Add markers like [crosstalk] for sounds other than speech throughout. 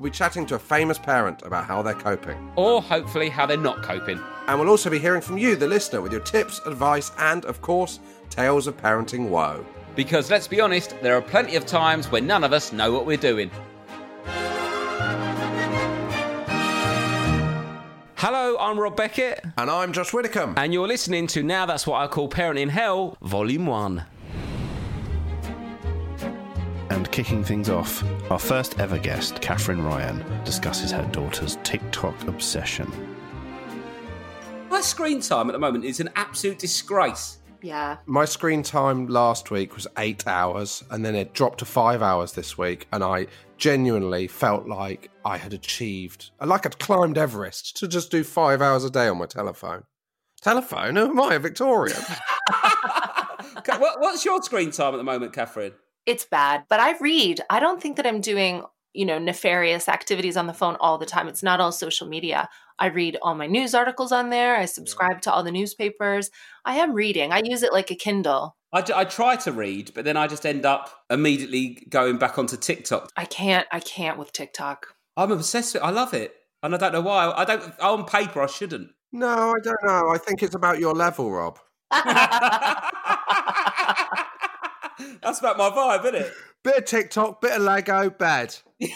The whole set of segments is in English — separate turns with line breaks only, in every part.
we'll be chatting to a famous parent about how they're coping.
Or hopefully how they're not coping.
And we'll also be hearing from you, the listener, with your tips, advice, and, of course, tales of parenting woe.
Because let's be honest, there are plenty of times when none of us know what we're doing. Hello, I'm Rob Beckett.
And I'm Josh Widdicombe.
And you're listening to Now That's What I Call Parenting Hell, Volume 1.
And kicking things off, our first ever guest, Katherine Ryan, discusses her daughter's TikTok obsession.
My screen time at the moment is an absolute disgrace.
Yeah.
My screen time last week was eight hours, and then it dropped to five hours this week, and I genuinely felt like I had achieved, like I'd climbed Everest to just do five hours a day on my telephone. Telephone? Who am I, a Victorian? [laughs]
What's your screen time at the moment, Catherine?
It's bad, but I read. I don't think that I'm doing, you know, nefarious activities on the phone all the time. It's not all social media. I read all my news articles on there. I subscribe to all the newspapers. I am reading. I use it like a Kindle.
I, I try to read, but then I just end up immediately going back onto TikTok.
I can't. I can't with TikTok.
I'm obsessed with. it. I love it, and I don't know why. I don't. On paper, I shouldn't.
No, I don't know. I think it's about your level, Rob. [laughs]
That's about my vibe, isn't it?
Bit of TikTok, bit of Lego, bed. [laughs]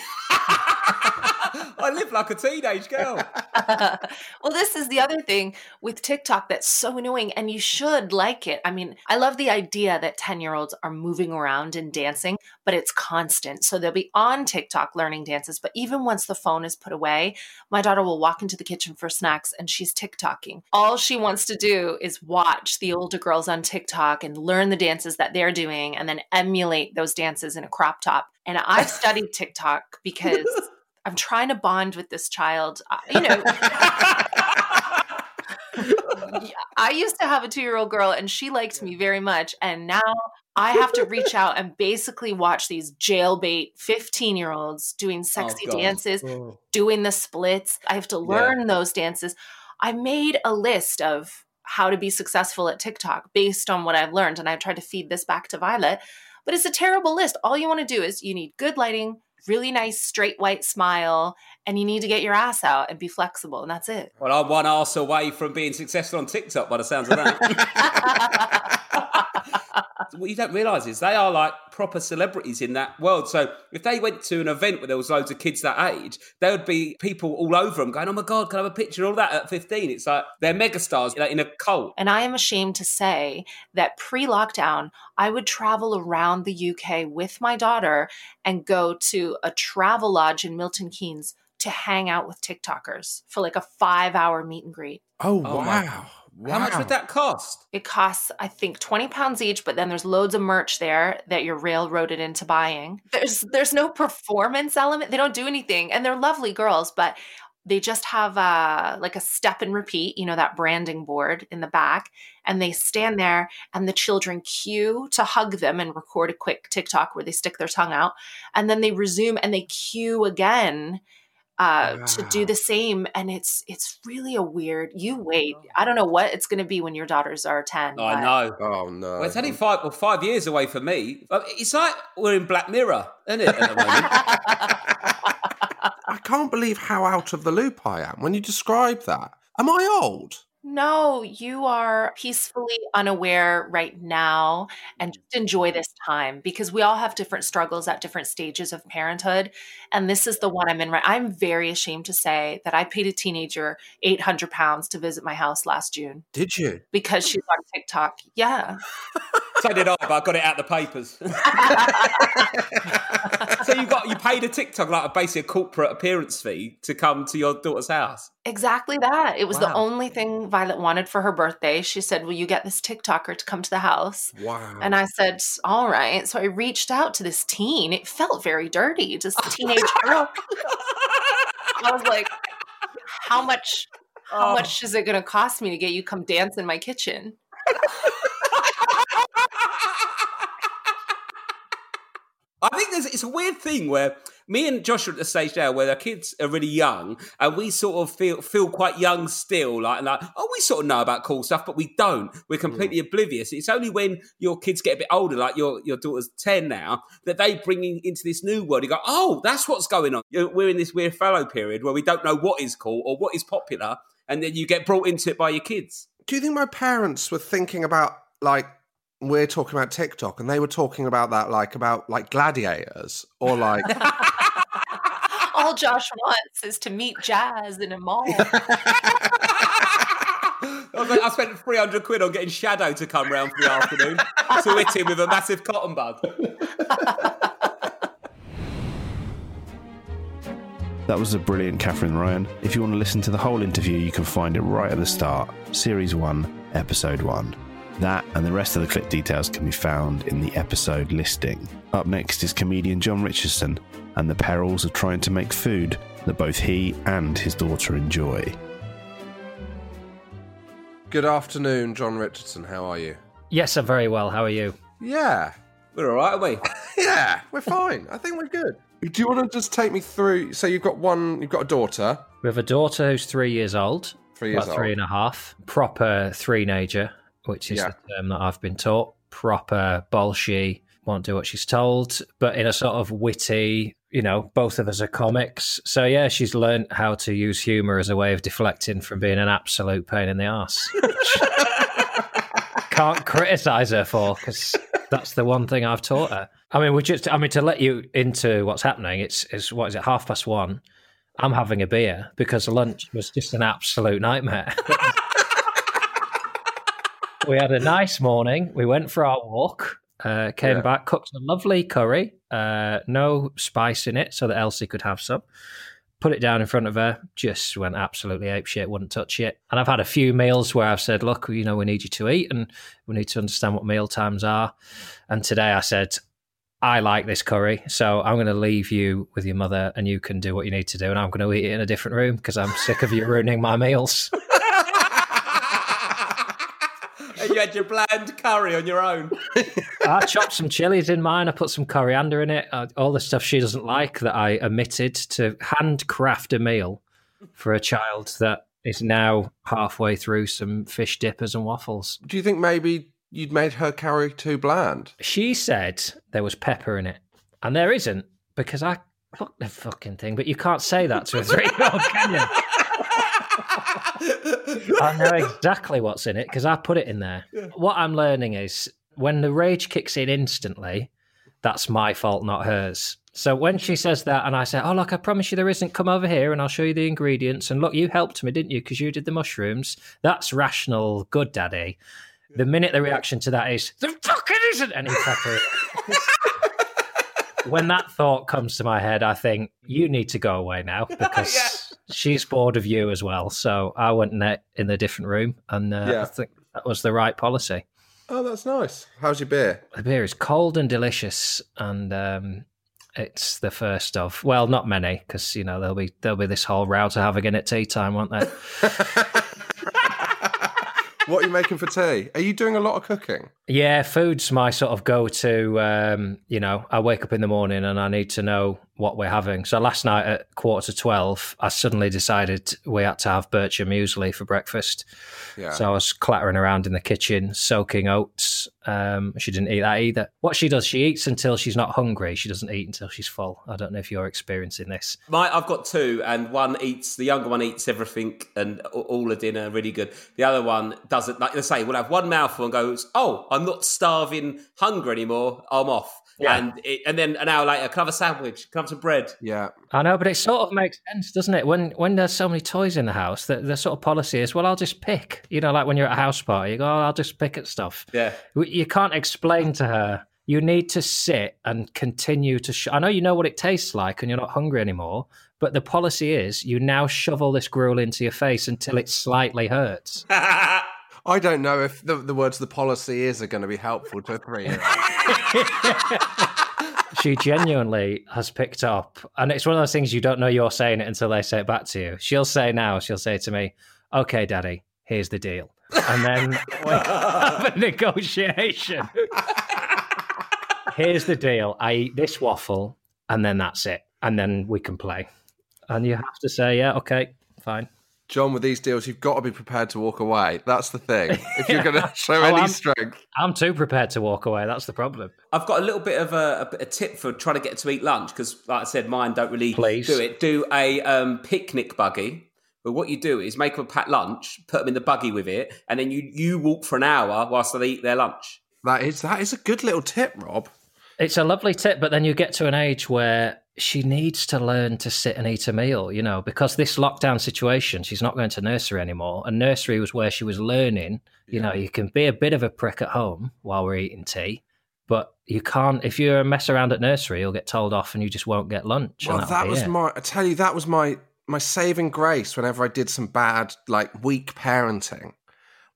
I live like a teenage girl. [laughs]
well, this is the other thing with TikTok that's so annoying, and you should like it. I mean, I love the idea that 10 year olds are moving around and dancing, but it's constant. So they'll be on TikTok learning dances, but even once the phone is put away, my daughter will walk into the kitchen for snacks and she's TikToking. All she wants to do is watch the older girls on TikTok and learn the dances that they're doing and then emulate those dances in a crop top. And I've [laughs] studied TikTok because I'm trying to bond with this child. Uh, you know, [laughs] I used to have a two year old girl and she liked me very much. And now I have to reach out and basically watch these jailbait 15 year olds doing [laughs] sexy oh, dances, oh. doing the splits. I have to learn yeah. those dances. I made a list of how to be successful at TikTok based on what I've learned. And I tried to feed this back to Violet. But it's a terrible list. All you want to do is you need good lighting, really nice straight white smile and you need to get your ass out and be flexible and that's it.
Well i'm one ass away from being successful on tiktok by the sounds of that [laughs] what you don't realise is they are like proper celebrities in that world. So if they went to an event where there was loads of kids that age, there would be people all over them going, "Oh my god, can I have a picture?" All that at fifteen. It's like they're megastars like in a cult.
And I am ashamed to say that pre-lockdown, I would travel around the UK with my daughter and go to a travel lodge in Milton Keynes to hang out with TikTokers for like a five-hour meet and greet.
Oh, oh wow.
Wow. How much would that cost?
It costs, I think, twenty pounds each, but then there's loads of merch there that you're railroaded into buying. There's there's no performance element. They don't do anything, and they're lovely girls, but they just have a like a step and repeat, you know, that branding board in the back, and they stand there, and the children queue to hug them and record a quick TikTok where they stick their tongue out, and then they resume and they queue again uh, to do the same, and it's it's really a weird. You wait. I don't know what it's going to be when your daughters are ten.
I
but-
know.
Oh no!
Well, it's only five well, five years away for me. It's like we're in Black Mirror, isn't it? At the moment? [laughs] [laughs]
I can't believe how out of the loop I am when you describe that. Am I old?
No, you are peacefully unaware right now and mm. just enjoy this time because we all have different struggles at different stages of parenthood. And this is the one I'm in right. I'm very ashamed to say that I paid a teenager 800 pounds to visit my house last June
Did you?
because she's on TikTok. Yeah. [laughs]
so did I, but I got it out the papers. [laughs] so you got you paid a TikTok like a basically a corporate appearance fee to come to your daughter's house.
Exactly that. It was the only thing Violet wanted for her birthday. She said, Will you get this TikToker to come to the house?
Wow.
And I said, All right. So I reached out to this teen. It felt very dirty, just a teenage girl. I was like, How much how
Oh.
much is it gonna cost me to get you come dance in my kitchen? [laughs]
I think there's it's a weird thing where me and Josh are at the stage now where our kids are really young and we sort of feel feel quite young still, like like oh we sort of know about cool stuff, but we don't. We're hmm. completely oblivious. It's only when your kids get a bit older, like your your daughter's ten now, that they bring in, into this new world. You go, oh, that's what's going on. We're in this weird fallow period where we don't know what is cool or what is popular, and then you get brought into it by your kids.
Do you think my parents were thinking about like we're talking about TikTok and they were talking about that like about like gladiators or like [laughs]
All Josh wants is to meet Jazz in a mall. [laughs]
I spent- I spent 300 quid on getting Shadow to come round for the afternoon to hit him with a massive cotton bud.
That was a brilliant Katherine Ryan. If you want to listen to the whole interview, you can find it right at the start, Series 1, Episode 1. That and the rest of the clip details can be found in the episode listing. Up next is comedian Jon Richardson and the perils of trying to make food that both he and his daughter enjoy.
Good afternoon, Jon Richardson. How are you?
Yes, I'm very well. How are you?
Yeah.
We're all right, aren't we? [laughs]
Yeah, we're fine. I think we're good. Do you want to just take me through? So you've got one, you've got a daughter,
We have a daughter who's three years old,
three years
about
old.
three and a half, proper three-nager, which is
Yeah.
the term that I've been taught. Proper bolshy, won't do what she's told, but in a sort of witty, you know, both of us are comics. So yeah, she's learned how to use humour as a way of deflecting from being an absolute pain in the ass. [laughs] Can't criticise her for because that's the one thing I've taught her. I mean, we just, I mean, to let you into what's happening, it's, it's what is it, half past one. I'm having a beer because lunch was just an absolute nightmare. [laughs] we had a nice morning. We went for our walk, uh, came
Yeah.
back, cooked a lovely curry, uh, no spice in it, so that Elsie could have some. Put it down in front of her, just went absolutely ape shit, wouldn't touch it. And I've had a few meals where I've said, look, you know, we need you to eat and we need to understand what meal times are. And today I said, I like this curry, so I'm going to leave you with your mother and you can do what you need to do. And I'm going to eat it in a different room because I'm sick of you ruining my meals. [laughs]
and you had your bland curry on your own. [laughs]
I chopped some chilies in mine. I put some coriander in it. Uh, all the stuff she doesn't like that I omitted to handcraft a meal for a child that is now halfway through some fish dippers and waffles.
Do you think maybe you'd made her curry too bland?
She said there was pepper in it, and there isn't because I fuck the fucking thing. But you can't say that to a three-year-old, can you? [laughs] I know exactly what's in it because I put it in there. What I'm learning is when the rage kicks in instantly, that's my fault, not hers. So when she says that, and I say, "Oh look, I promise you there isn't. Come over here, and I'll show you the ingredients." And look, you helped me, didn't you? Because you did the mushrooms. That's rational, good daddy. The minute the reaction to that is, "There fucking isn't any pepper." [laughs] when that thought comes to my head, I think you need to go away now [laughs] because she's bored of you as well. So I went in the different room, and uh,
Yeah.
I think that was the right policy.
Oh, that's nice. How's your beer?
The beer is cold and delicious, and um, it's the first of well, not many because you know there'll be there'll be this whole row to have again at tea time, won't there? [laughs]
What are you making for tea? Are you doing a lot of cooking?
Yeah, food's my sort of go to. Um, you know, I wake up in the morning and I need to know what we're having. So last night at quarter to 12, I suddenly decided we had to have bircher muesli for breakfast.
Yeah.
So I was clattering around in the kitchen, soaking oats. Um, she didn't eat that either. What she does, she eats until she's not hungry. She doesn't eat until she's full. I don't know if you're experiencing this.
My, I've got two, and one eats. The younger one eats everything and all the dinner, really good. The other one doesn't. Like I say, will have one mouthful and goes, "Oh, I'm not starving, hungry anymore. I'm off."
Yeah.
And it, and then an hour later, can I have a sandwich? Can I have some bread?
yeah.
I know, but it sort of makes sense, doesn't it? When when there's so many toys in the house, the, the sort of policy is, well, I'll just pick. You know, like when you're at a house party, you go, oh, I'll just pick at stuff.
Yeah.
You can't explain to her. You need to sit and continue to. Sh- I know you know what it tastes like, and you're not hungry anymore. But the policy is, you now shovel this gruel into your face until it slightly hurts. [laughs]
I don't know if the, the words the policy is are going to be helpful to a three year old. [laughs]
she genuinely has picked up, and it's one of those things you don't know you're saying it until they say it back to you. She'll say now, she'll say to me, "Okay, Daddy, here's the deal," and then [laughs] we have a negotiation. [laughs] here's the deal: I eat this waffle, and then that's it, and then we can play. And you have to say, "Yeah, okay, fine."
Jon, with these deals, you've got to be prepared to walk away. That's the thing. [laughs] If you're going to show
Oh,
any
I'm-
strength.
I'm too prepared to walk away. That's the problem.
I've got a little bit of a, a, a tip for trying to get to eat lunch because, like I said, mine don't really
Please.
do it. Do a um, picnic buggy. But what you do is make them a packed lunch, put them in the buggy with it, and then you you walk for an hour whilst they eat their lunch.
That is that is a good little tip, Rob.
It's a lovely tip, but then you get to an age where she needs to learn to sit and eat a meal, you know, because this lockdown situation, she's not going to nursery anymore. And nursery was where she was learning, you know, you can be a bit of a prick at home while we're eating tea, but you can't, if you're a mess around at nursery, you'll get told off and you just won't get lunch. and
Well, that was
it.
my. I tell you, that was my my saving grace. Whenever I did some bad, like weak parenting,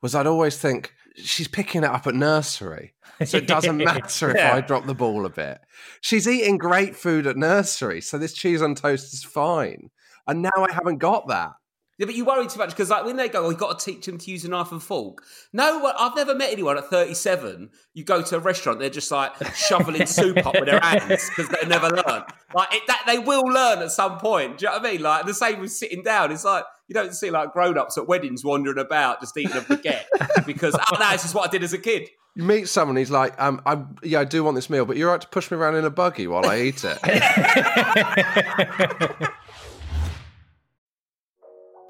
was I'd always think she's picking it up at nursery, so it doesn't [laughs] matter if I drop the ball a bit. She's eating great food at nursery, so this cheese on toast is fine. And now I haven't got that.
Yeah, but you worry too much because, like, when they go, "Oh, you got to teach them to use a knife and fork." No, one- I've never met anyone at thirty-seven. You go to a restaurant, they're just like shoveling [laughs] soup up with their hands because they never learn. Like it, that, they will learn at some point. Do you know what I mean? Like the same with sitting down. It's like you don't see like grown-ups at weddings wandering about just eating a baguette [laughs] because oh no, is what I did as a kid.
You meet someone, he's like, um, I, yeah, I do want this meal, but you're right to push me around in a buggy while I eat it. [laughs]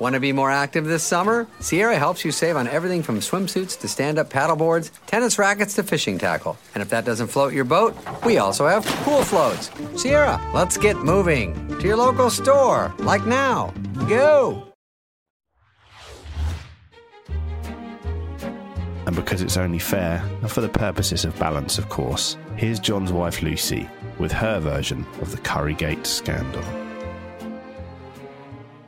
Want to be more active this summer? Sierra helps you save on everything from swimsuits to stand up paddleboards, tennis rackets to fishing tackle. And if that doesn't float your boat, we also have pool floats. Sierra, let's get moving to your local store, like now. Go!
And because it's only fair, and for the purposes of balance, of course, here's Jon's wife Lucy with her version of the Currygate scandal.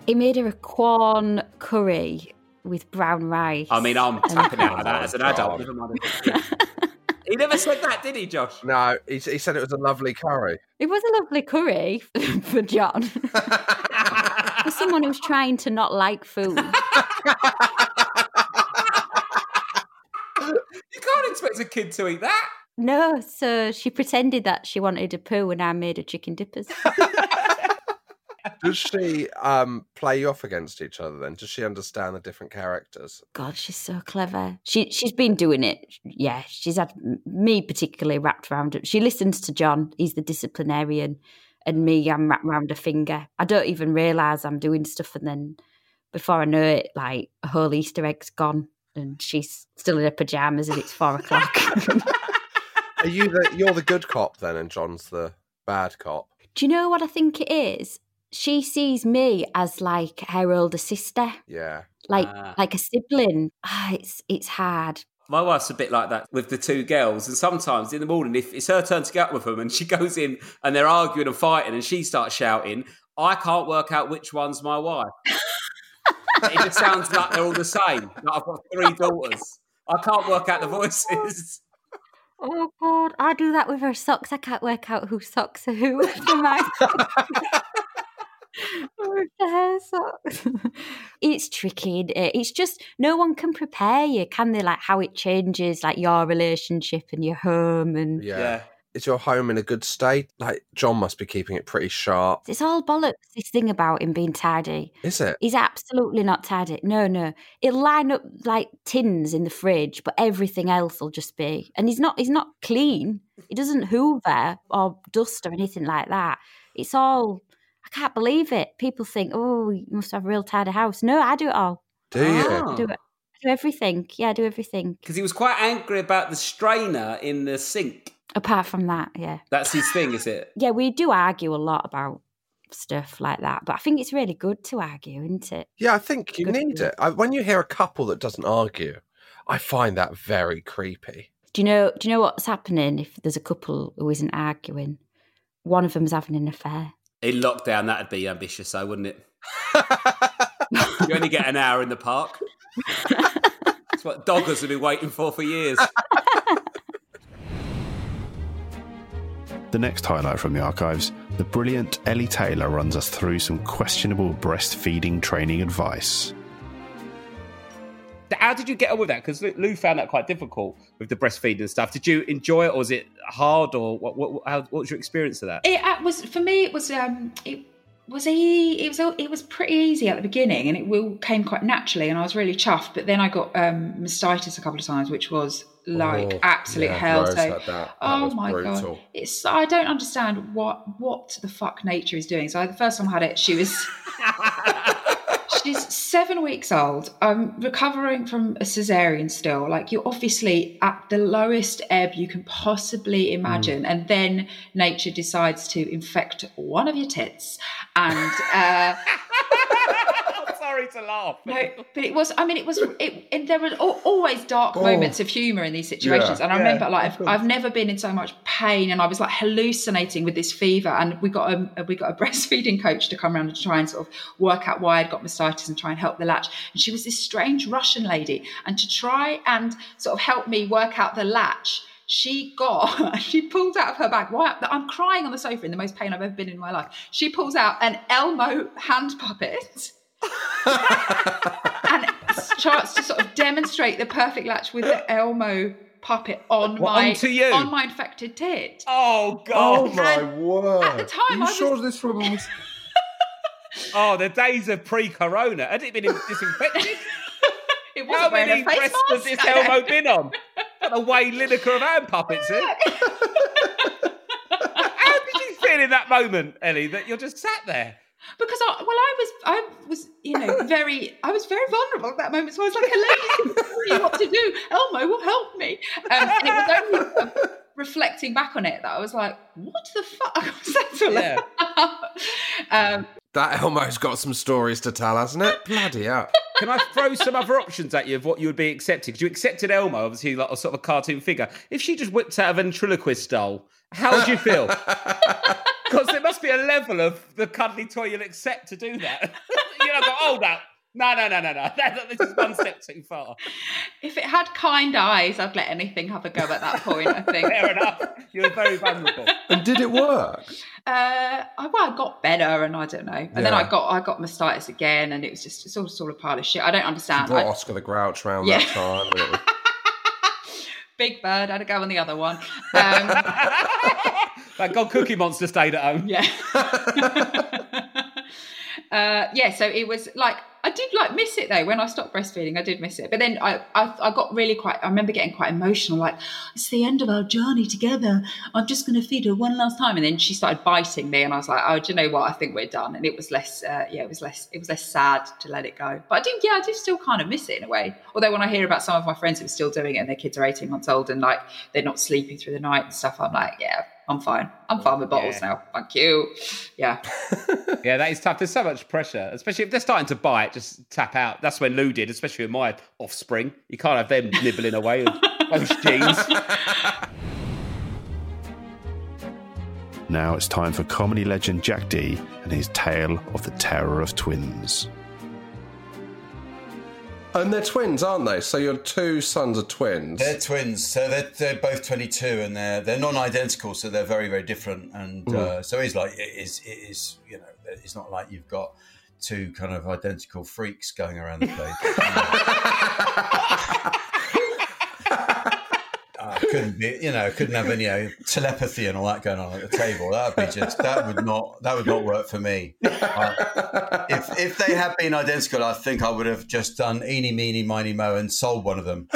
He made her a corn curry with brown rice.
I mean, I'm
and-
tapping out of that as an adult. Never mind. as a kid. he never said that, did he, Josh?
no, he, he said it was a lovely curry.
It was a lovely curry [laughs] for Jon. [laughs] for someone who's trying to not like food.
You can't expect a kid to eat that.
No, so she pretended that she wanted a poo and I made her chicken dippers. [laughs]
Does she um, play you off against each other then? Does she understand the different characters?
God, she's so clever. She she's been doing it. Yeah, she's had me particularly wrapped around it. She listens to Jon. He's the disciplinarian, and me, I'm wrapped around her finger. I don't even realise I'm doing stuff, and then before I know it, like a whole Easter egg's gone, and she's still in her pajamas, and it's four o'clock.
Are you the you're the good cop then, and Jon's the bad cop?
Do you know what I think it is? She sees me as like her older sister,
Yeah.
like
Ah.
like a sibling. Ah, it's it's hard.
My wife's a bit like that with the two girls, and sometimes in the morning, if it's her turn to get up with them, and she [laughs] goes in and they're arguing and fighting, and she starts shouting, I can't work out which one's my wife. it just sounds like they're all the same. Like I've got three [laughs] daughters. I can't work out the voices.
Oh God, I do that with her socks. I can't work out whose socks are who. [laughs] for my hair socks. it's tricky. it? It's just no one can prepare you, can they? Like how it changes, like your relationship and your home, and
Yeah.
Yeah.
Is your home in a good state? Like Jon must be keeping it pretty sharp.
it's all bollocks. This thing about him being tidy.
Is it?
He's absolutely not tidy. No, no. He'll line up like tins in the fridge, but everything else will just be. And he's not. He's not clean. He doesn't hoover or dust or anything like that. It's all. I can't believe it. People think, oh, you must have a real tidy house. No, I do it all.
Do you?
Ah.
I do it. Do everything. Yeah, I do everything.
Because he was quite angry about the strainer in the sink.
Apart from that, yeah.
That's his thing, is it?
Yeah, we do argue a lot about stuff like that, but I think it's really good to argue, isn't it?
Yeah, I think you
Good
need it. I, when you hear a couple that doesn't argue, I find that very creepy.
Do you know? Do you know what's happening if there's a couple who isn't arguing? One of them's having an affair.
In lockdown, that'd be ambitious, though, wouldn't it? [laughs] you only get an hour in the park. That's what doggers have been waiting for for years.
The next highlight from the archives the brilliant Ellie Taylor runs us through some questionable breastfeeding training advice.
How did you get on with that? Because Lou found that quite difficult with the breastfeeding and stuff. Did you enjoy it, or was it hard, or what? What, how, what was your experience of that?
It uh, was for me. It was um, it was e- it was it was pretty easy at the beginning, and it all came quite naturally, and I was really chuffed. But then I got um, mastitis a couple of times, which was like
Oh,
absolute
yeah,
hell. So,
that. That
oh
was
my
brutal.
god, it's I don't understand what what the fuck nature is doing. So the first time I had it, she was. [laughs] She's seven weeks old. I'm recovering from a cesarean still. Like you're obviously at the lowest ebb you can possibly imagine, and then nature decides to infect one of your tits, and uh,
Sorry to laugh.
no, but it was. I mean, it was. It, and there were always dark oh. moments of humour in these situations,
Yeah.
and I
Yeah,
remember like I've, I've never been in so much pain, and I was like hallucinating with this fever. And we got a we got a [laughs] breastfeeding coach to come around and try and sort of work out why I'd got mastitis and try and help the latch. And she was this strange Russian lady, and to try and sort of help me work out the latch. She got, [laughs] she pulled out of her bag. Why? I'm crying on the sofa in the most pain I've ever been in my life. She pulls out an Elmo hand puppet [laughs] and starts to sort of demonstrate the perfect latch with the Elmo puppet on
What,
my
onto you?
on my infected tit.
Oh god!
Oh
god!
my word!
At the time,
Are you
I was-
this was? [laughs]
Oh, the days of pre-corona. Had it been disinfected? [laughs]
It
How many
a
breasts has this Elmo been on? Got a Wayne Lineker of hand puppets eh? here. [laughs] How did you feel in that moment, Ellie, that you're just sat there?
Because I, well, I was, I was, you know, [laughs] very, I was very vulnerable at that moment. So I was like, "Hello, [laughs] tell you what to do. Elmo will help me." Um, and it was only uh, [laughs] reflecting back on it that I was like, "What the fuck was that all
Yeah.
um,
That Elmo's got some stories to tell, hasn't it? Bloody hell!
Can I throw some other options at you of what you would be accepting? Because you accepted Elmo, obviously, like a sort of a cartoon figure. If she just whipped out a ventriloquist doll, how would you feel? Because there must be a level of the cuddly toy you'll accept to do that. [laughs] you know, not going, hold up. No, no, no, no, no. [laughs] That- this is one step too far.
if it had kind eyes, I'd let anything have a go at that point. I think.
Fair enough. You're very vulnerable.
And did it work?
Uh, I, well, I got better, and I don't know. And then I got I got mastitis again, and it was just it's all sort of pile of shit. I don't understand.
Brought
I-
Oscar the Grouch round
Yeah.
that time. and was- [laughs]
Big Bird had to go on the other one. Um,
That God Cookie Monster stayed at home.
yeah. [laughs] uh, yeah, so it was like I did like miss it though when I stopped breastfeeding. I did miss it, but then I, I I got really quite. I remember getting quite emotional. Like it's the end of our journey together. I'm just going to feed her one last time, and then she started biting me, and I was like, oh, do you know what? I think we're done. And it was less. Uh, yeah, it was less. It was less sad to let it go. But I do. Yeah, I do still kind of miss it in a way. Although when I hear about some of my friends who are still doing it and their kids are 18 months old and like they're not sleeping through the night and stuff, I'm like, yeah, I'm fine. I'm fine with bottles
Yeah.
now. Thank you. Yeah. [laughs]
Yeah, that is tough. There's so much pressure, especially if they're starting to bite, just tap out. That's when Lou did, especially with my offspring. You can't have them nibbling away with [laughs] those genes.
Now it's time for comedy legend Jack Dee and his tale of the terror of twins.
And they're twins, aren't they? So your two sons are twins.
They're twins, so they're, they're both 22, and they're they're non-identical, so they're very very different. And uh, so it's like, it is it is you know, it's not like you've got two kind of identical freaks going around the place. [laughs] I couldn't be, you know, couldn't have any you know, telepathy and all that going on at the table. That would be just that would not that would not work for me. Uh, if if they had been identical, I think I would have just done eeny meeny miny mo and sold one of them.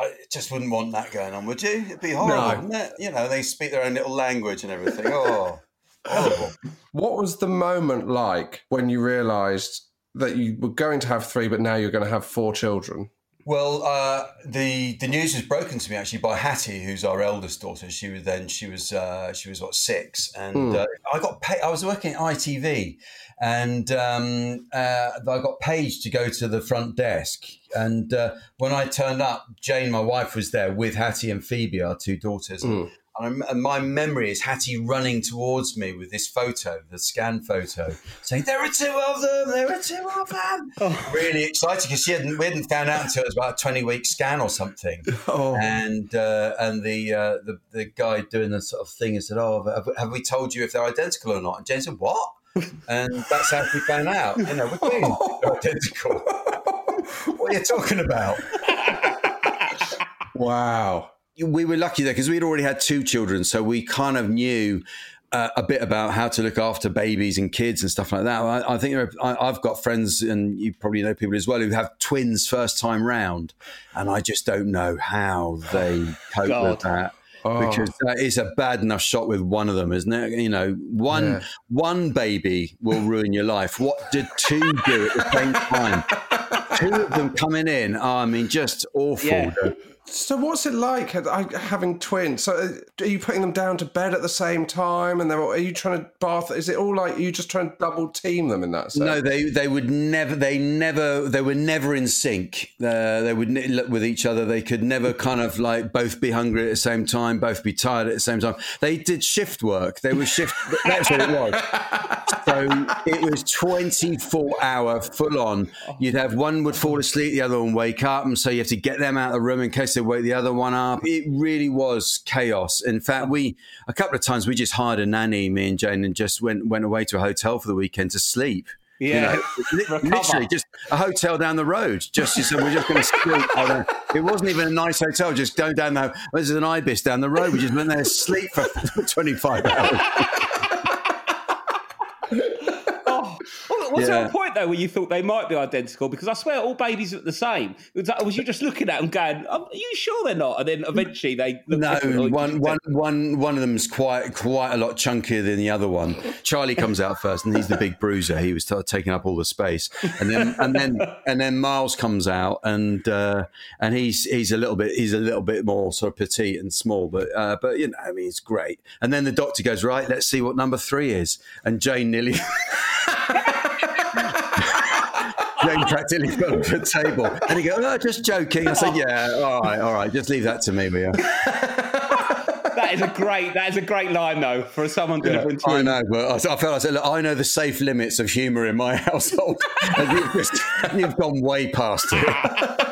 I just wouldn't want that going on, would you? It'd be horrible,
No.
it? You know, they speak their own little language and everything. Oh, horrible.
What was the moment like when you realised that you were going to have three, but now you're going to have four children?
Well, uh, the the news was broken to me actually by Hattie, who's our eldest daughter. She was then she was uh, she was what six, and
Hmm.
uh, I got paid. I was working at ITV, and um, uh, I got paged to go to the front desk. And uh, when I turned up, Jane, my wife, was there with Hattie and Phoebe, our two daughters.
Hmm.
And, and my memory is Hattie running towards me with this photo, the scan photo, saying, "There are two of them. There are two of them." Really excited because she hadn't we hadn't found out until it was about a twenty week scan or something.
Oh.
And uh, and the, uh, the the guy doing the sort of thing has said, "Oh, have, have we told you if they're identical or not?" And Jane said, "What?" And that's how we found out. You know, we're doing they're identical. what are you talking about? [laughs]
Wow.
We were lucky there because we'd already had two children, so we kind of knew uh, a bit about how to look after babies and kids and stuff like that. I, I think there are, I, I've got friends, and you probably know people as well, who have twins first time round, and I just don't know how they [sighs] cope
God.
with that.
Oh.
Because that is a bad enough shot with one of them, isn't it? You know, one
Yeah.
one baby will ruin your life. What did two do at the same time? [laughs] two of them coming in. Oh, I mean, just awful.
Yeah.
So what's it like having twins? So uh, are you putting them down to bed at the same time, and they're are you trying to bath? Is it all like you just trying to double team them in that sense?
No, they they would never. They never. They were never in sync. Uh, they would ne- look with each other. They could never kind of like both be hungry at the same time, both be tired at the same time. They did shift work. They were shift. that's what it was. [laughs] So it was twenty four hour full on. You'd have one would fall asleep, the other one wake up, and so you have to get them out of the room in case they wake the other one up. It really was chaos. In fact, we a couple of times we just hired a nanny, me and Jane, and just went went away to a hotel for the weekend to sleep. You
Yeah.
know, [laughs] literally just a hotel down the road. Just you said we're just going to sleep. [laughs] It wasn't even a nice hotel. Just going down the. This is an ibis down the road. We just went there to sleep for [laughs] twenty five hours.
Oh, was there a point though where you thought they might be identical? Because I swear all babies are the same. Was, like, was you just looking at them going, "Are you sure they're not?" And then eventually they look
No,
different, or you
one, one, one, one of them's quite quite a lot chunkier than the other one. Charlie comes out first, and he's the big bruiser. He was t- taking up all the space, and then and then and then Miles comes out, and uh, and he's he's a little bit he's a little bit more sort of petite and small, but uh, but you know, I mean, it's great. And then the doctor goes, right, let's see what number three is, and Jane nearly. [laughs] [laughs] Jane practically fell off the table. And he goes, oh, just joking. I said, yeah, all right, all right, just leave that to me, you? [laughs]
that is a great that is a great line though for someone delivering
I know, but I, I felt I said, look, I know the safe limits of humour in my [laughs] household. and you've, just, you've gone way past it. [laughs]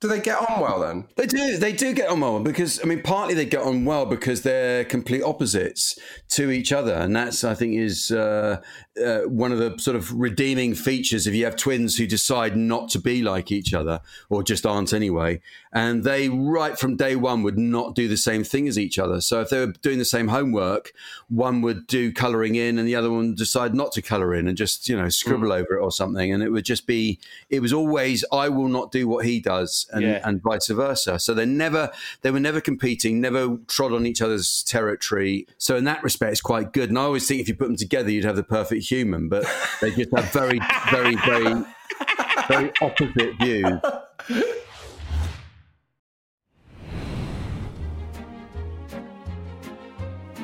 Do they get on well then?
They do. They do get on well because I mean, partly they get on well because they're complete opposites to each other, and that's I think is uh, uh, one of the sort of redeeming features if you have twins who decide not to be like each other or just aren't anyway, and they right from day one would not do the same thing as each other. So if they were doing the same homework, one would do colouring in, and the other one would decide not to colour in and just you know scribble over it or something, and it would just be. It was always I will not do what he does, and
Yeah.
and vice versa. So they never they were never competing, never trod on each other's territory. So in that respect, it's quite good. And I always think if you put them together, you'd have the perfect human, but they just have very, very, very, very opposite views.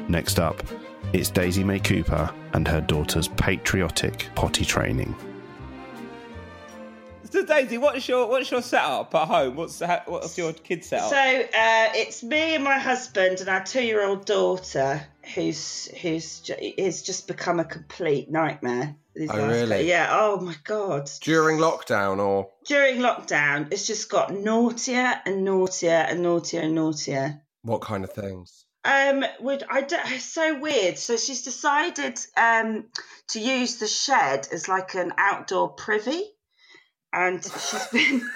Next up, it's Daisy May Cooper and her daughter's patriotic potty training.
Does Daisy, what's your what's your setup at home? What's the, what's your kid setup?
So uh, it's me and my husband and our two-year-old daughter, who's who's ju- is just become a complete nightmare. these
Oh, really?
cou- Yeah. Oh my god.
During lockdown or
During lockdown, it's just got naughtier and naughtier and naughtier and naughtier.
what kind of things?
Um, would I? don't- It's so weird. So she's decided um to use the shed as like an outdoor privy, and she's been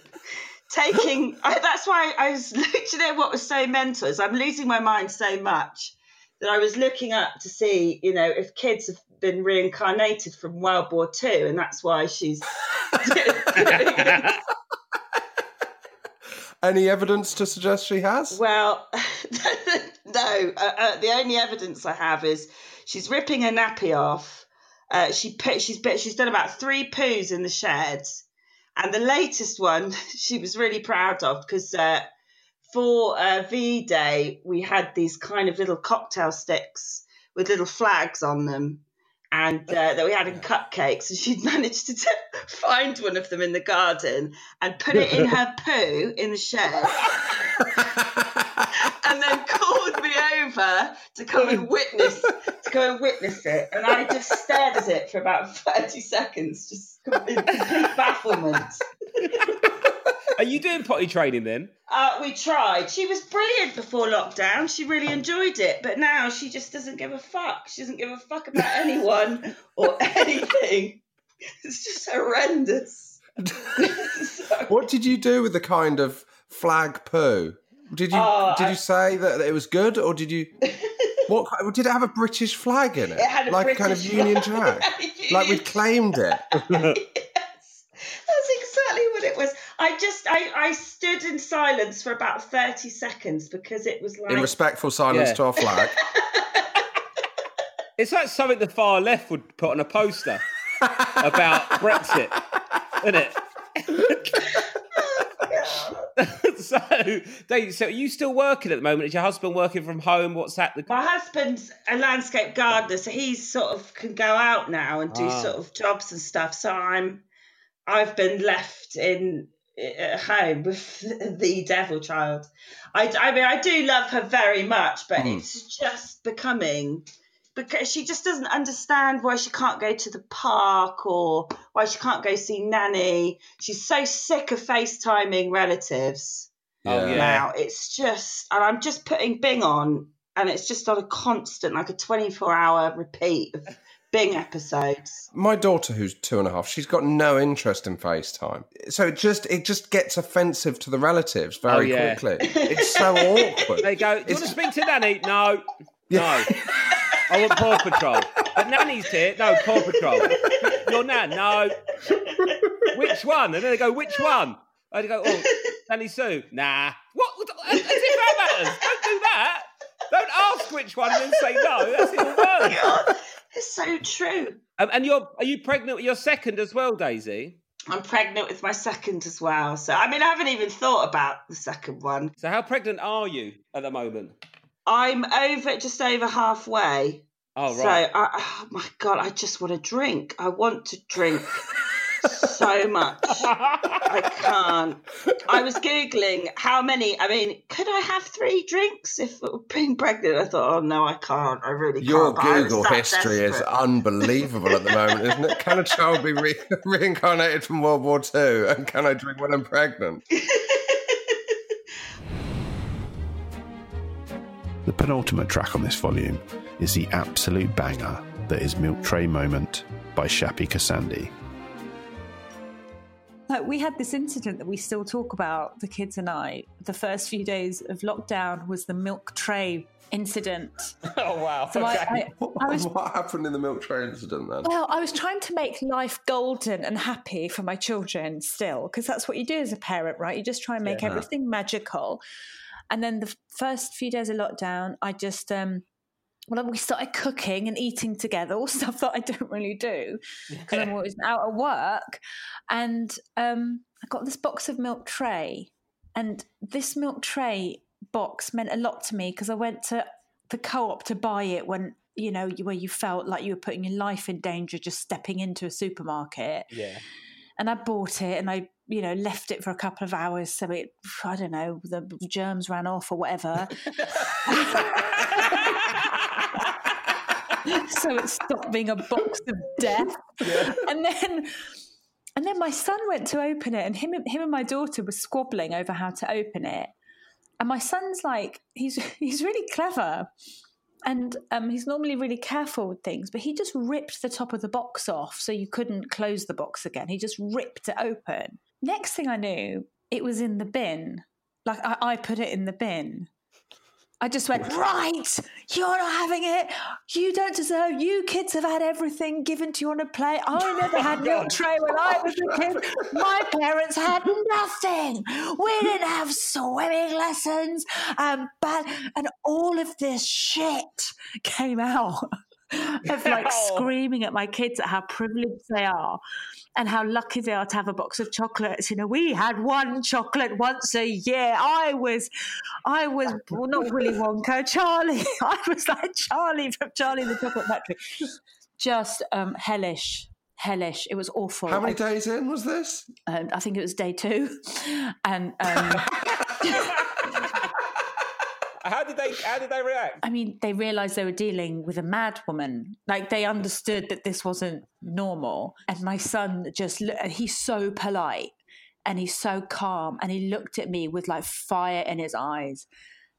[laughs] taking. I, that's why I was. You know what was so mental? Is I'm losing my mind so much that I was looking up to see, you know, if kids have been reincarnated from World War Two, and that's why she's. [laughs]
Any evidence to suggest she has?
Well, [laughs] no. Uh, uh, the only evidence I have is she's ripping her nappy off. Uh, she put, she's she's done about three poos in the shed, and the latest one [laughs] she was really proud of because uh, for uh, V Day we had these kind of little cocktail sticks with little flags on them. And uh, that we had in cupcakes, and she'd [laughs] managed to t- find one of them in the garden and put it in [laughs] her poo in the shed. And then called me over to come and witness to go and witness it. And I just stared at it for about thirty seconds, just in complete bafflement. [laughs]
Are you doing potty training then?
Uh, we tried. She was brilliant before lockdown. She really enjoyed it, but now she just doesn't give a fuck. She doesn't give a fuck about anyone or [laughs] anything. It's just horrendous. [laughs]
What did you do with the kind of flag poo? Did you
Oh,
did
I-
you say that it was good, or did you? What did it have a British flag in it?
It had a
like a kind of Union
flag.
Jack, [laughs] like we'd claimed it. [laughs]
That's exactly what it was. I just I, I stood in silence for about thirty seconds because it was like
In respectful silence
Yeah.
to our flag. [laughs]
It's like something the far left would put on a poster about Brexit, isn't it? [laughs] so, Dave, so are you still working at the moment? Is your husband working from home? What's that? The...
My husband's a landscape gardener, so he's sort of can go out now and do
Ah.
sort of jobs and stuff. So I'm, I've been left in at home with [laughs] the devil child. I, I mean, I do love her very much, but
Hmm.
it's just becoming because she just doesn't understand why she can't go to the park or why she can't go see nanny. She's so sick of FaceTiming relatives
Oh, yeah.
now. It's just, and I'm just putting Bing on, and it's just on a constant, like a 24 hour repeat of Bing episodes.
My daughter, who's two and a half, she's got no interest in FaceTime. So it just it just gets offensive to the relatives very
Oh, yeah.
quickly. [laughs] It's so awkward.
They go, Do you
It's-
want to speak to Nanny? No. No. [laughs] I want Paw Patrol. But Nanny's here. No, Paw Patrol. Your Nan? No. Which one? And then they go, Which one? And they go, Oh, Nanny Sue? Nah. What? As if that matters. Don't do that. Don't ask which one and then say no. That's even worse. [laughs]
It's so true.
Um, and you're are you pregnant with your second as well, Daisy?
I'm pregnant with my second as well. So, I mean, I haven't even thought about the second one.
So how pregnant are you at the moment?
I'm over, just over halfway.
Oh
So,
right.
I, oh my God, I just want to drink. I want to drink [laughs] so much. I can't. I was Googling how many, I mean, could I have three drinks if being pregnant? I thought, oh no, I can't. I really
Your
can't. Your
Google
that
history is unbelievable at the moment, isn't it? Can a child be re- [laughs] reincarnated from World War II? And can I drink when I'm pregnant? [laughs]
penultimate track on this volume is the absolute banger that is Milk Tray Moment by Shappi Khorsandi.
Like we had this incident that we still talk about, the kids and I. The first few days of lockdown was the milk tray incident. [laughs]
Oh wow.
So I, I, [laughs] I was
what happened in the milk tray incident then?
well, I was trying to make life golden and happy for my children still, because that's what you do as a parent, right? You just try and make
Yeah.
everything magical. And then the first few days of lockdown, I just um well, we started cooking and eating together, all [laughs] stuff that I don't really do because I'm [laughs] always out at work. And um, I got this box of milk tray, and this milk tray box meant a lot to me because I went to the co-op to buy it when you know where you felt like you were putting your life in danger just stepping into a supermarket.
Yeah.
and I bought it and I, you know, left it for a couple of hours so it, I don't know, the germs ran off or whatever. [laughs] so it stopped being a box of death. And then and then my son went to open it and him him and my daughter were squabbling over how to open it. And my son's like, he's he's really clever. And um, he's normally really careful with things, but he just ripped the top of the box off so you couldn't close the box again. He just ripped it open. Next thing I knew, it was in the bin. Like I, I put it in the bin. I just went, right, you're not having it. You don't deserve, you kids have had everything given to you on a plate. I [laughs] never had milk tray when I was a kid. My parents had nothing. We didn't have swimming lessons. Um, but, and all of this shit came out [laughs] of like screaming at my kids at how privileged they are and how lucky they are to have a box of chocolates. You know, we had one chocolate once a year. I was, I was well, not Willy Wonka, Charlie. [laughs] I was like Charlie from Charlie the Chocolate Factory. Just um, hellish. Hellish. It was awful.
How many days in was this?
Um, I think it was day two, and um, [laughs]
How did they? How did they react?
I mean, they realized they were dealing with a mad woman. Like they understood that this wasn't normal. And my son just, and he's so polite and he's so calm. And he looked at me with like fire in his eyes.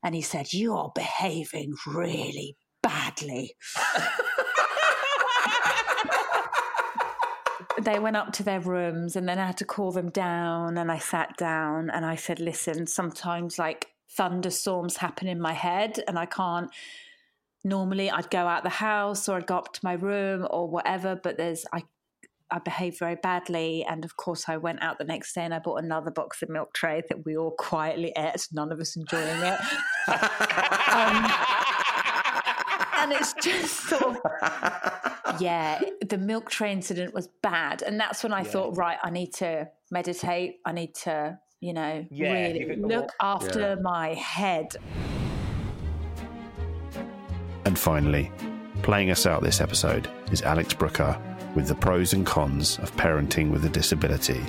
And he said, You are behaving really badly. [laughs] they went up to their rooms and then I had to call them down and I sat down and I said, listen, sometimes like thunderstorms happen in my head and I can't normally I'd go out the house or I'd go up to my room or whatever, but there's I I behaved very badly and of course I went out the next day and I bought another box of milk tray that we all quietly ate, none of us enjoying it. [laughs] um, and it's just sort of yeah, the milk tray incident was bad. And that's when I thought, right, I need to meditate. I need to, you know,
Yeah,
really
it
look
walk.
after
Yeah.
my head.
And finally, playing us out this episode is Alex Brooker with the pros and cons of parenting with a disability.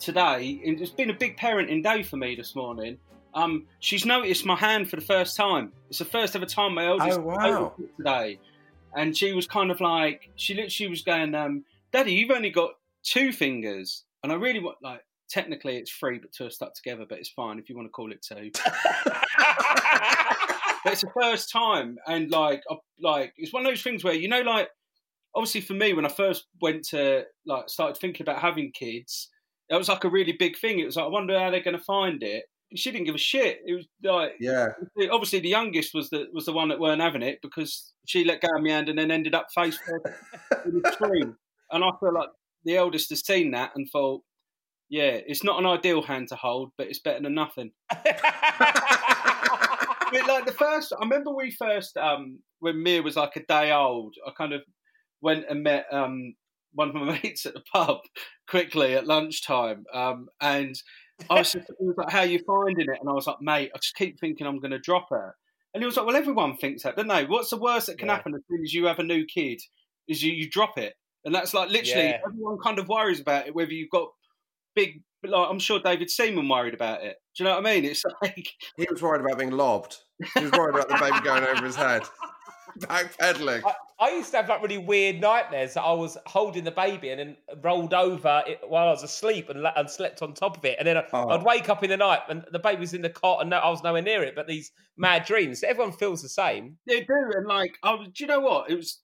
today. It's been a big parenting day for me this morning. Um, she's noticed my hand for the first time. It's the first ever time my eldest
Oh, wow.
noticed it today, and she was kind of like, she literally was going, um, "Daddy, you've only got two fingers," and I really want like. Technically, it's three, but two are stuck together. But it's fine if you want to call it two. [laughs] but it's the first time, and like, I, like it's one of those things where you know, like, obviously for me, when I first went to like started thinking about having kids, that was like a really big thing. It was like, I wonder how they're going to find it. She didn't give a shit. It was like,
Yeah.
obviously the youngest was the was the one that weren't having it because she let go of my hand and then ended up face first in the [laughs] screen. And I feel like the eldest has seen that and thought, yeah, it's not an ideal hand to hold, but it's better than nothing. [laughs] but like the first, I remember we first, um, when Mia was like a day old, I kind of went and met um, one of my [laughs] mates at the pub quickly at lunchtime, um, and I was just was like, "How are you finding it?" And I was like, "Mate, I just keep thinking I'm going to drop her." And he was like, "Well, everyone thinks that, don't they? What's the worst that can happen as soon as you have a new kid is you, you drop it." And that's like literally
Yeah.
everyone kind of worries about it, whether you've got big. Like I'm sure David Seaman worried about it. Do you know what I mean? It's [laughs] like
He was worried about being lobbed. He was worried about the baby going over his head. [laughs] Backpedaling.
Uh,
I used to have like really weird nightmares that I was holding the baby and then rolled over it while I was asleep and, and slept on top of it. And then I,
Oh.
I'd wake up in the night and the baby was in the cot and no, I was nowhere near it. But these mad dreams, everyone feels the same.
They do, and like, I was, do you know what? It was,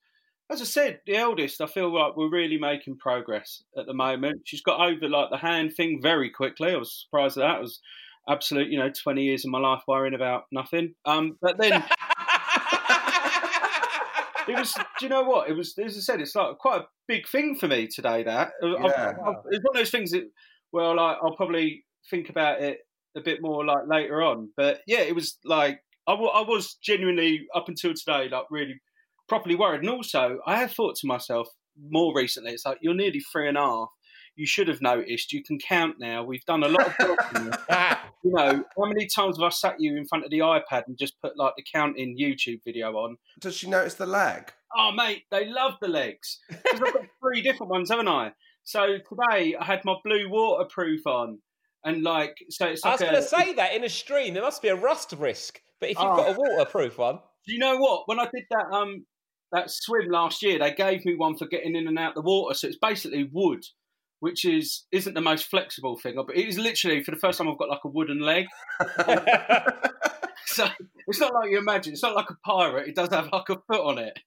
as I said, the eldest. I feel like we're really making progress at the moment. She's got over like the hand thing very quickly. I was surprised at that. It was absolute, you know, twenty years of my life worrying about nothing. Um, but then. [laughs] It was. Do you know what? It was. As I said, it's like quite a big thing for me today. That
Yeah.
I've- it's one of those things that. Well, like I'll probably think about it a bit more like later on. But yeah, it was like I wa- I was genuinely up until today like really properly worried, and also I have thought to myself more recently. It's like you're nearly three and a half. You should have noticed. You can count now. We've done a lot of talking. [laughs] you know, how many times have I sat you in front of the iPad and just put like the counting YouTube video on?
Does she notice the lag?
Oh, mate, they love the legs. 'Cause I've got [laughs] three different ones, haven't I? So today I had my blue waterproof on, and like, so it's
I
like
was going to say that in a stream there must be a rust risk, but if you've
Oh.
got a waterproof one,
Do you know what? When I did that um that swim last year, they gave me one for getting in and out the water. So it's basically wood, which is isn't the most flexible thing, but it is literally for the first time I've got like a wooden leg. [laughs] so it's not like you imagine. It's not like a pirate. It does have like a foot on it.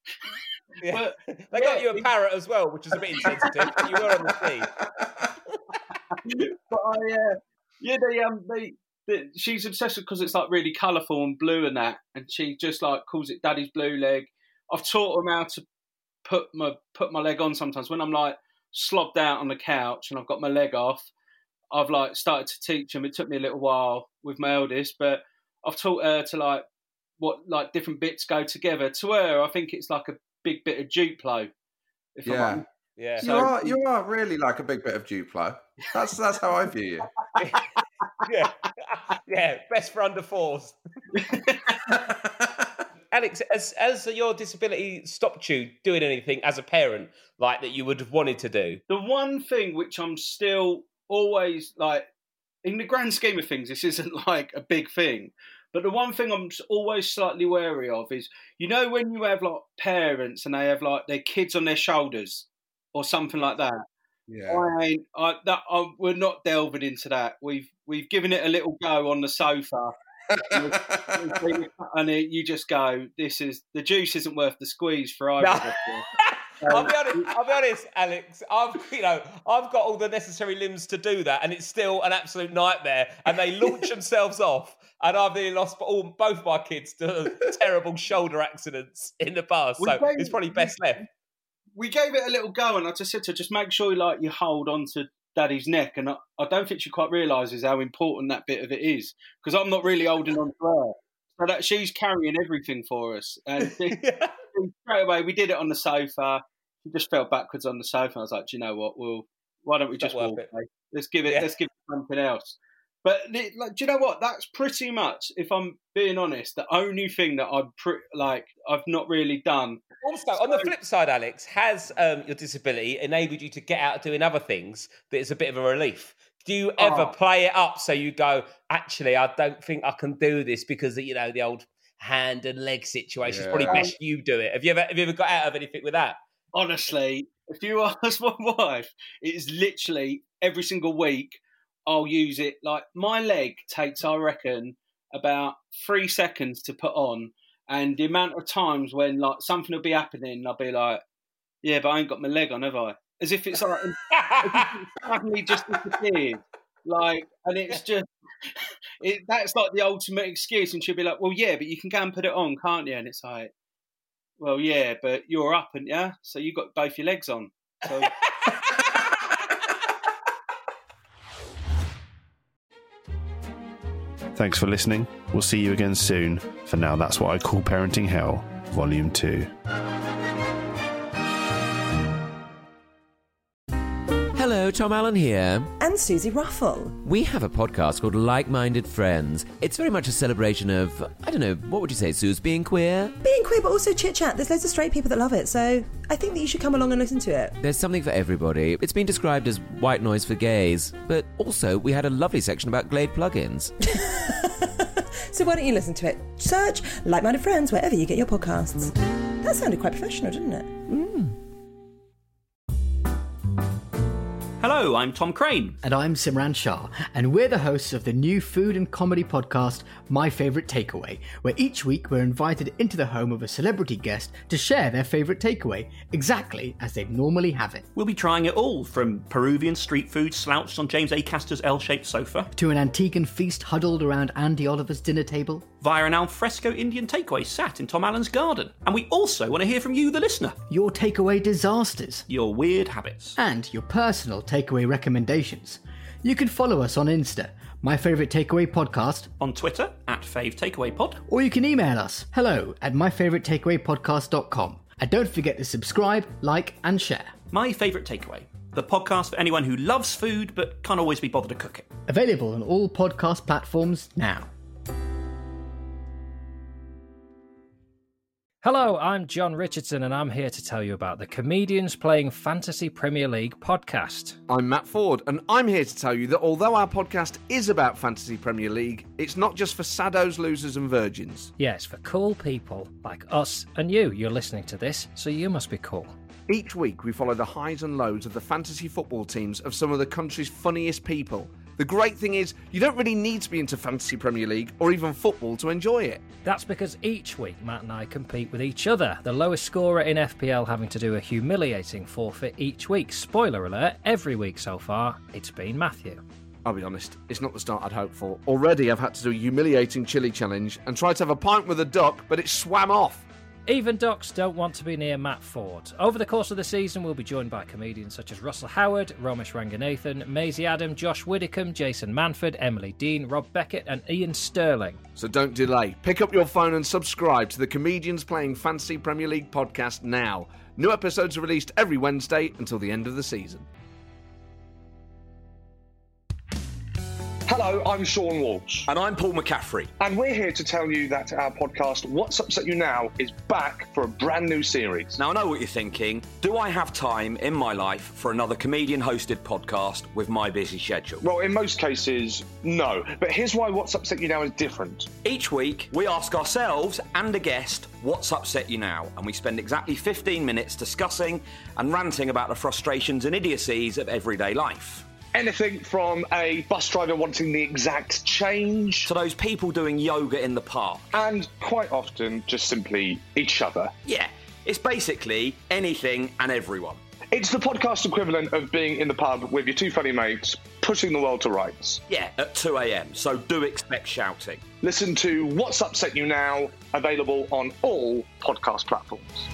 Yeah. [laughs] they got you a parrot as well, which is a bit insensitive. but you were on the sea. [laughs]
but I, uh, yeah, they um, they she's obsessed because it's like really colourful and blue and that, and she just like calls it Daddy's blue leg. I've taught them how to put my put my leg on sometimes when I'm like slobbed out on the couch and I've got my leg off. I've like started to teach them. It took me a little while with my eldest, but I've taught her to like what like different bits go together. To her, I think it's like a big bit of Duplo. If I'm
Yeah.
honest.
Yeah.
You are you are really like a big bit of Duplo. That's that's how I view you. [laughs]
yeah, [laughs] yeah, best for under fours. [laughs] Alex, as as your disability stopped you doing anything as a parent, like that you would have wanted to do?
The one thing which I'm still always like, in the grand scheme of things, this isn't [laughs] like a big thing. But the one thing I'm always slightly wary of is, you know, when you have like parents and they have like their kids on their shoulders or something like that.
Yeah.
I ain't. I, that I, we're not delving into that. We've we've given it a little go on the sofa, [laughs] and it, you just go. This is the juice isn't worth the squeeze for either. of. [laughs]
I'll be honest. I'll be honest, Alex. I've you know I've got all the necessary limbs to do that, and it's still an absolute nightmare. And they launch [laughs] themselves off, and I've nearly lost all both my kids to terrible shoulder accidents in the past. So
don't-
it's probably best left.
we gave it a little go, and I just said to just make sure like you hold onto Daddy's neck, and I, I don't think she quite realises how important that bit of it is because I'm not really holding on to her, so that she's carrying everything for us. And [laughs] she- straight away, we did it on the sofa. She just fell backwards on the sofa. I was like, do you know what? We'll why don't we just walk
it.
Let's give it.
Yeah.
Let's give it something else. But like, do you know what? That's pretty much, if I'm being honest, the only thing that I'm pre- like I've not really done.
Also, on the flip side, Alex, has um, your disability enabled you to get out doing other things that is a bit of a relief? Do you ever
Oh.
play it up so you go, actually, I don't think I can do this because you know the old hand and leg situation? It's probably best you do it. Have you ever have you ever got out of anything with that?
honestly, if you [laughs] ask my wife, it is literally every single week I'll use it. Like my leg takes, I reckon, about three seconds to put on, and the amount of times when like something will be happening, I'll be like, "Yeah, but I ain't got my leg on, have I?" As if it's like [laughs] as if it's suddenly just disappeared. Like, and it's just [laughs] it, that's like the ultimate excuse, and she'll be like, "Well, yeah, but you can go and put it on, can't you?" And it's like, well, yeah, but you're up, and yeah, so you got both your legs on. So [laughs]
Thanks for listening. We'll see you again soon. For now, that's what I call Parenting Hell, Volume 2.
Tom Allen here.
And Suzi Ruffell.
We have a podcast called Like Minded Friends. It's very much a celebration of, I don't know, what would you say, Suze, being queer?
Being queer, but also chit chat. There's loads of straight people that love it, so I think that you should come along and listen to it.
There's something for everybody. It's been described as white noise for gays, but also we had a lovely section about Glade plugins. [laughs]
So why don't you listen to it? Search Like Minded Friends wherever you get your podcasts. That sounded quite professional, didn't it? Hmm.
Hello, I'm Tom Craine.
And I'm Simran Shah, and we're the hosts of the new food and comedy podcast, My Favourite Takeaway, where each week we're invited into the home of a celebrity guest to share their favourite takeaway, exactly as they'd normally have it.
We'll be trying it all from Peruvian street food slouched on James Acaster's L shaped sofa,
To an Antiguan feast huddled around Andi Oliver's dinner table.
Via an alfresco Indian takeaway sat in Tom Allen's garden. And we also want to hear from you, the listener.
Your takeaway disasters.
Your weird habits.
And your personal takeaway recommendations. You can follow us on Insta, My Favourite Takeaway Podcast.
On Twitter, at Fave Takeaway Pod.
Or you can email us, hello at myfavouriteTakeawayPodcast.com. And don't forget to subscribe, like, and share.
My favourite takeaway. The podcast for anyone who loves food but can't always be bothered to cook it.
Available on all podcast platforms now.
Hello, I'm Jon Richardson, and I'm here to tell you about the Comedians Playing Fantasy Premier League podcast.
I'm Matt Forde, and I'm here to tell you that although our podcast is about Fantasy Premier League, it's not just for saddos, losers, and virgins.
Yes, for cool people like us and you. You're listening to this, so you must be cool.
Each week, we follow the highs and lows of the fantasy football teams of some of the country's funniest people. The great thing is, you don't really need to be into Fantasy Premier League or even football to enjoy it.
That's because each week Matt and I compete with each other, the lowest scorer in FPL having to do a humiliating forfeit each week. Spoiler alert, every week so far, it's been Matthew.
I'll be honest, it's not the start I'd hoped for. Already, I've had to do a humiliating chili challenge and try to have a pint with a duck, but it swam off.
Even ducks don't want to be near Matt Forde. Over the course of the season, we'll be joined by comedians such as Russell Howard, Romesh Ranganathan, Maisie Adam, Josh Widdicombe, Jason Manford, Emily Dean, Rob Beckett, and Iain Stirling.
So don't delay. Pick up your phone and subscribe to the Comedians Playing Fantasy Premier League podcast now. New episodes are released every Wednesday until the end of the season.
Hello, I'm Sean Walsh.
And I'm Paul McCaffrey.
And we're here to tell you that our podcast, What's Upset You Now, is back for a brand new series.
Now, I know what you're thinking. Do I have time in my life for another comedian hosted podcast with my busy schedule?
Well, in most cases, no. But here's why What's Upset You Now is different.
Each week, we ask ourselves and a guest what's upset you now, and we spend exactly 15 minutes discussing and ranting about the frustrations and idiocies of everyday life.
Anything from a bus driver wanting the exact change
to those people doing yoga in the park.
And quite often, just simply each other.
Yeah, it's basically anything and everyone.
It's the podcast equivalent of being in the pub with your two funny mates, pushing the world to rights.
Yeah, at 2 a.m., so do expect shouting.
Listen to What's Upset You Now, available on all podcast platforms.